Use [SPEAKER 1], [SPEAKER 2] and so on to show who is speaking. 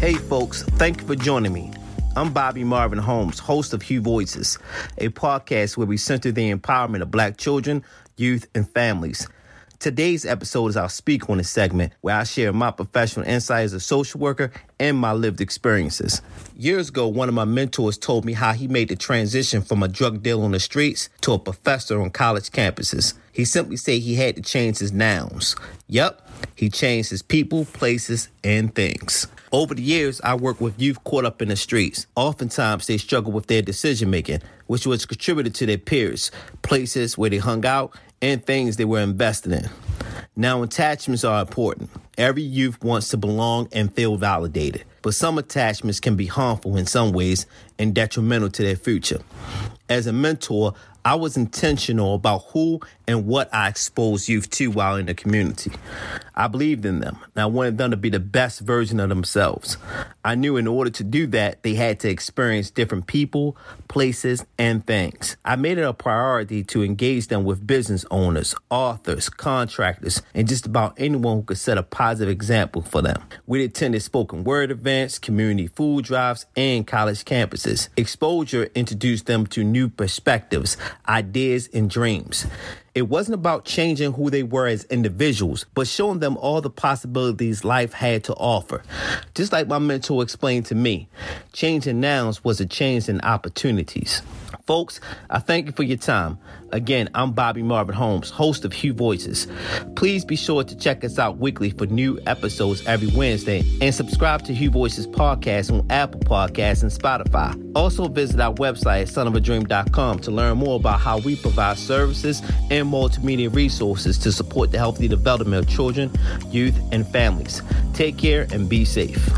[SPEAKER 1] Hey, folks, thank you for joining me. I'm Bobby Marvin Holmes, host of Hue Voices, a podcast where we center the empowerment of black children, youth, and families. Today's episode is our Speak On It segment, where I share my professional insight as a social worker and my lived experiences. Years ago, one of my mentors told me how he made the transition from a drug dealer on the streets to a professor on college campuses. He simply said he had to change his nouns. Yup, he changed his people, places, and things. Over the years, I worked with youth caught up in the streets. Oftentimes, they struggle with their decision making, which was contributed to their peers, places where they hung out, and things they were invested in. Now, attachments are important. Every youth wants to belong and feel validated, but some attachments can be harmful in some ways and detrimental to their future. As a mentor, I was intentional about who and what I exposed youth to while in the community. I believed in them and I wanted them to be the best version of themselves. I knew in order to do that, they had to experience different people, places, and things. I made it a priority to engage them with business owners, authors, contractors, and just about anyone who could set a positive example for them. We attended spoken word events, community food drives, and college campuses. Exposure introduced them to new perspectives ideas, and dreams. It wasn't about changing who they were as individuals, but showing them all the possibilities life had to offer. Just like my mentor explained to me, changing nouns was a change in opportunities. Folks, I thank you for your time. Again, I'm Bobby Marvin Holmes, host of Hue Voices. Please be sure to check us out weekly for new episodes every Wednesday and subscribe to Hue Voices podcast on Apple Podcasts and Spotify. Also visit our website sonofadream.com to learn more about how we provide services and multimedia resources to support the healthy development of children, youth, and families. Take care and be safe.